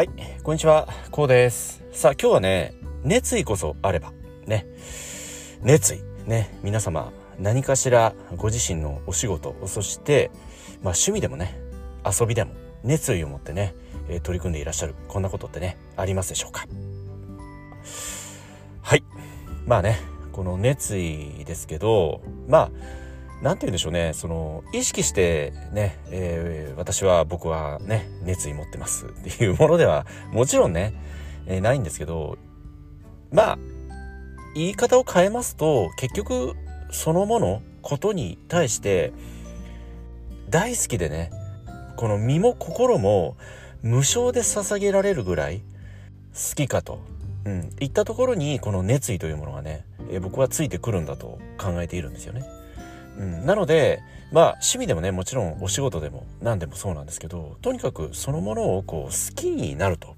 はい、こんにちは、こうです。さあ、今日はね、熱意こそあれば、ね、熱意、ね、皆様、何かしらご自身のお仕事、そして、まあ趣味でもね、遊びでも、熱意を持ってね、え取り組んでいらっしゃる、こんなことってね、ありますでしょうか？はい。まあね、この熱意ですけど、まあ、なんて言うんでしょうね、その、意識してね、えー私は、僕はね、熱意持ってますっていうものでは、もちろんね、えーないんですけど、まあ、言い方を変えますと、結局、そのもの、ことに対して、大好きでね、この身も心も無償で捧げられるぐらい好きかと、うん、いったところにこの熱意というものがね、えー僕はついてくるんだと考えているんですよね。うん、なのでまあ趣味でもねもちろんお仕事でも何でもそうなんですけどとにかくそのものをこう好きになると。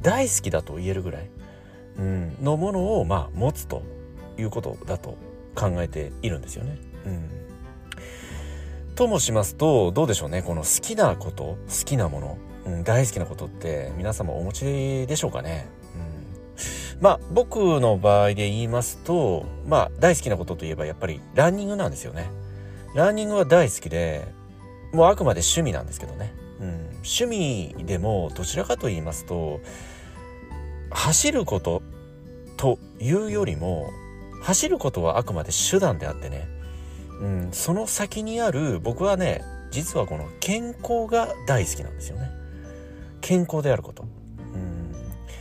大好きだと言えるぐらい、うん、のものをまあ持つということだと考えているんですよね。うん。ともしますとどうでしょうねこの好きなこと好きなもの、うん、大好きなことって皆様お持ちでしょうかね、まあ僕の場合で言いますとまあ大好きなことといえばやっぱりランニングなんですよね。ランニングは大好きでもうあくまで趣味なんですけどね、うん、趣味でもどちらかと言いますと走ることというよりも走ることはあくまで手段であってね。うん、その先にある僕はね実はこの健康が大好きなんですよね。健康であること、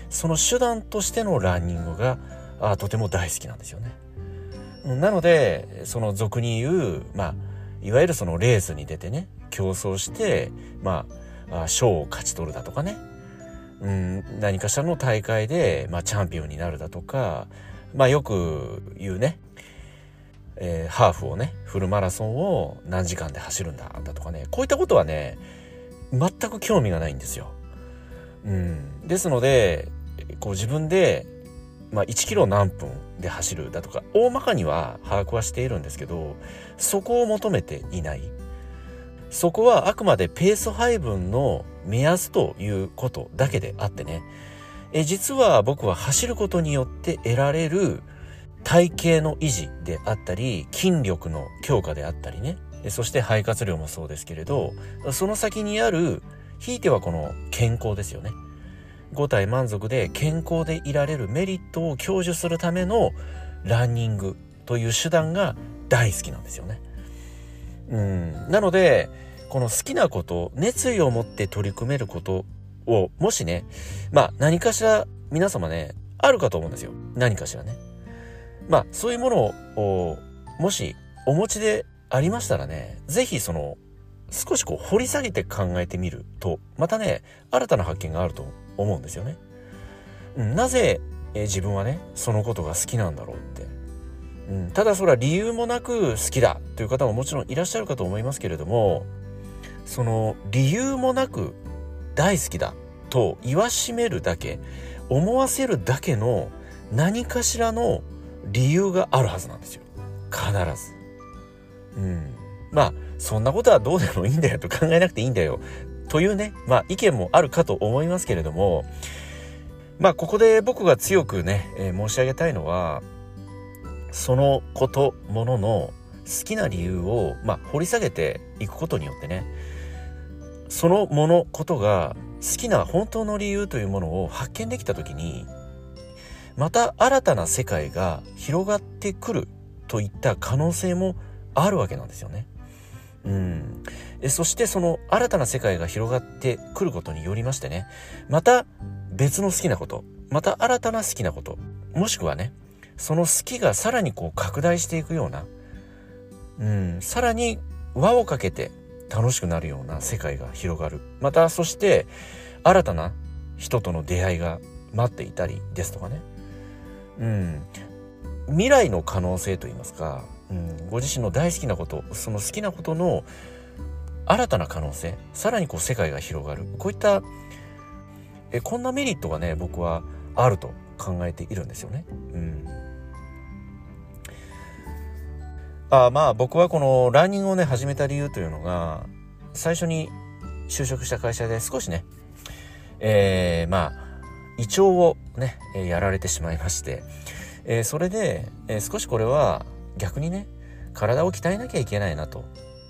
その手段としてのランニングがあとても大好きなんですよね。なのでその俗に言うまあいわゆるそのレースに出てね競争してまああ賞を勝ち取るだとかね。うん、何かしらの大会で、まあ、チャンピオンになるだとか、まあ、よく言うね、えーハーフをねフルマラソンを何時間で走るんだだとかね。こういったことはね全く興味がないんですよ。うん、ですのでこう自分で、まあ、1キロ何分で走るだとか大まかには把握はしているんですけどそこを求めていない。そこはあくまでペース配分の目安ということだけであってね。え実は僕は走ることによって得られる体型の維持であったり筋力の強化であったりね。そして肺活量もそうですけれどその先にあるひいてはこの健康ですよね。五体満足で健康でいられるメリットを享受するためのランニングという手段が大好きなんですよね。うん、なのでこの好きなこと熱意を持って取り組めることをもしねまあ何かしら皆様ねあるかと思うんですよ何かしらね。まあそういうものをもしお持ちでありましたらね是非その少しこう掘り下げて考えてみるとまたね新たな発見があると思うんですよね。なぜ、え自分はねそのことが好きなんだろうって、うん、ただそれは理由もなく好きだという方ももちろんいらっしゃるかと思いますけれどもその理由もなく大好きだと言わしめるだけ思わせるだけの何かしらの理由があるはずなんですよ必ず。うん、まあそんなことはどうでもいいんだよと考えなくていいんだよというねまあ意見もあるかと思いますけれどもまあここで僕が強くね、えー申し上げたいのはそのことものの好きな理由を、まあ、掘り下げていくことによってねそのものことが好きな本当の理由というものを発見できた時にまた新たな世界が広がってくるといった可能性もあるわけなんですよね。うん、えそしてその新たな世界が広がってくることによりましてね。また別の好きなこと。また新たな好きなこと。もしくはねその好きがさらにこう拡大していくような、うん、さらに輪をかけて楽しくなるような世界が広がる。またそして新たな人との出会いが待っていたりですとかね、うん、未来の可能性といいますか、うん、ご自身の大好きなことその好きなことの新たな可能性さらにこう世界が広がるこういったえこんなメリットがね僕はあると考えているんですよね。うん、あまあ僕はこのランニングをね始めた理由というのが最初に就職した会社で少しね、えー、まあ、胃腸をね、やられてしまいまして、えー、それで、えー、少しこれは逆にね、体を鍛えなきゃいけないなと。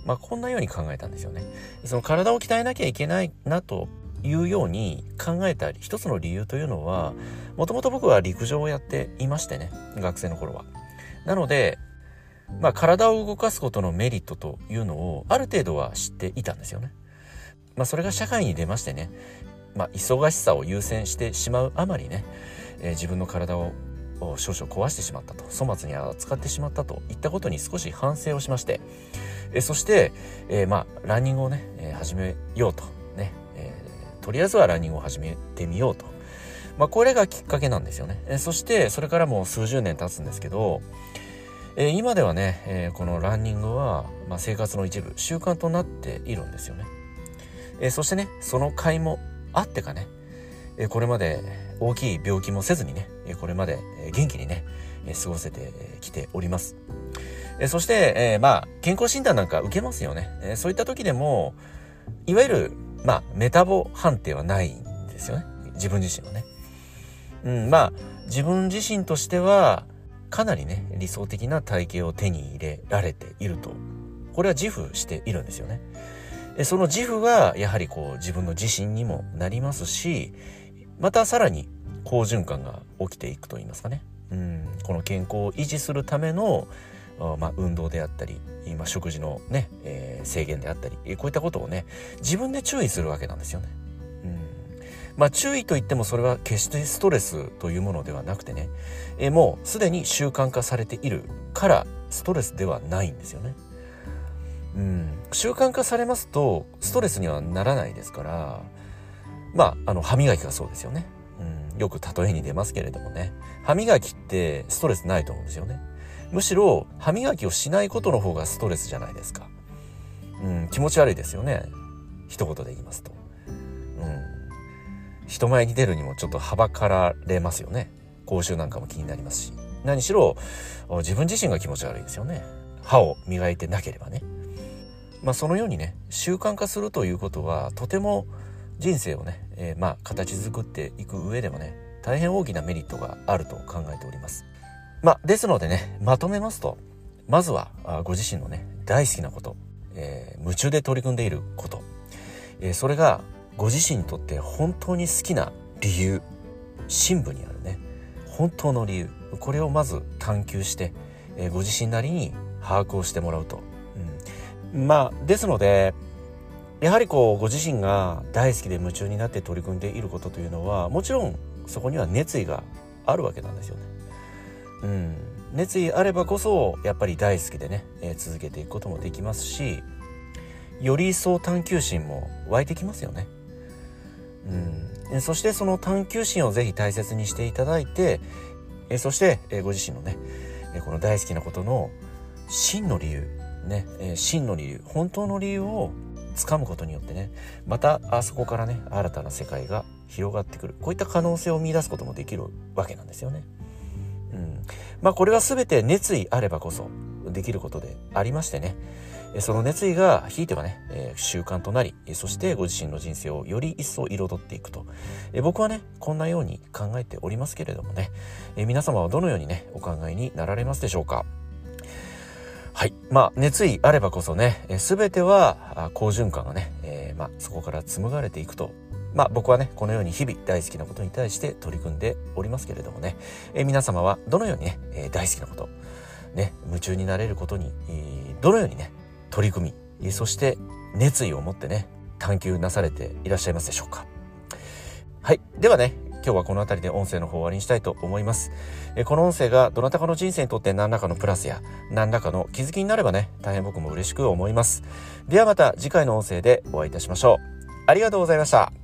まあ、こんなように考えたんですよね。その体を鍛えなきゃいけないなというように考えた一つの理由というのは、もともと僕は陸上をやっていましてね、学生の頃は。なので、まあ、体を動かすことのメリットというのをある程度は知っていたんですよね。まあ、それが社会に出ましてね、まあ、忙しさを優先してしまうあまりね、えー、自分の体を少々壊してしまったと。粗末に扱ってしまったといったことに少し反省をしまして、え、そして、えー、まあランニングをね、えー、始めようとね、えー、とりあえずはランニングを始めてみようと。まあこれがきっかけなんですよね、え、そしてそれからもう数十年経つんですけど、えー、今ではね、えー、このランニングは、まあ、生活の一部習慣となっているんですよね、えー、そしてねその甲斐もあってかね、これまで大きい病気もせずにね、これまで元気にね、過ごせてきております。そして、えー、まあ、健康診断なんか受けますよね。そういった時でも、いわゆる、まあ、メタボ判定はないんですよね。自分自身はね。うん、まあ、自分自身としては、かなりね、理想的な体型を手に入れられていると。これは自負しているんですよね。その自負がやはりこう自分の自信にもなりますしまたさらに好循環が起きていくと言いますかねうんこの健康を維持するための、まあ、運動であったり今食事のね、えー、制限であったりこういったことをね自分で注意するわけなんですよね。うんまあ注意といってもそれは決してストレスというものではなくてね、え、もうすでに習慣化されているからストレスではないんですよね。うん、習慣化されますとストレスにはならないですからまああの歯磨きがそうですよね、うん、よく例えに出ますけれどもね。歯磨きってストレスないと思うんですよね。むしろ歯磨きをしないことの方がストレスじゃないですか、うん、気持ち悪いですよね。一言で言いますと、うん、人前に出るにもちょっとはばかられますよね。口臭なんかも気になりますし。何しろ自分自身が気持ち悪いですよね。歯を磨いてなければね。まあ、そのようにね習慣化するということはとても人生をね、えー、まあ形作っていく上でもね大変大きなメリットがあると考えております。まあ、ですのでねまとめますとまずはご自身のね大好きなこと、えー、夢中で取り組んでいること、えー、それがご自身にとって本当に好きな理由深部にあるね本当の理由これをまず探求して、えー、ご自身なりに把握をしてもらうと。まあですのでやはりこうご自身が大好きで夢中になって取り組んでいることというのはもちろんそこには熱意があるわけなんですよね。うん、熱意あればこそやっぱり大好きでね、えー、続けていくこともできますしより一層探求心も湧いてきますよね。うん、そしてその探求心をぜひ大切にしていただいて、えー、そして、えー、ご自身のね、えこの大好きなことの真の理由ね、えー、真の理由本当の理由をつかむことによってねまたあそこからね新たな世界が広がってくる。こういった可能性を見出すこともできるわけなんですよね。うん、まあこれは全て熱意あればこそできることでありましてね。その熱意がひいてはね、え、習慣となりそしてご自身の人生をより一層彩っていくと、え、僕はねこんなように考えておりますけれどもね、え、皆様はどのようにねお考えになられますでしょうか。はい。まあ、熱意あればこそね、すべては好循環がね、えー、まあ、そこから紡がれていくと。まあ、僕はね、このように日々大好きなことに対して取り組んでおりますけれどもね、えー、皆様はどのようにね、えー、大好きなこと、ね、夢中になれることに、えー、どのようにね、取り組み、そして熱意を持ってね、探求なされていらっしゃいますでしょうか。はい。ではね、今日はこの辺りで音声の方終わりにしたいと思います。えこの音声がどなたかの人生にとって何らかのプラスや何らかの気づきになればね、大変僕も嬉しく思います。ではまた次回の音声でお会いいたしましょう。ありがとうございました。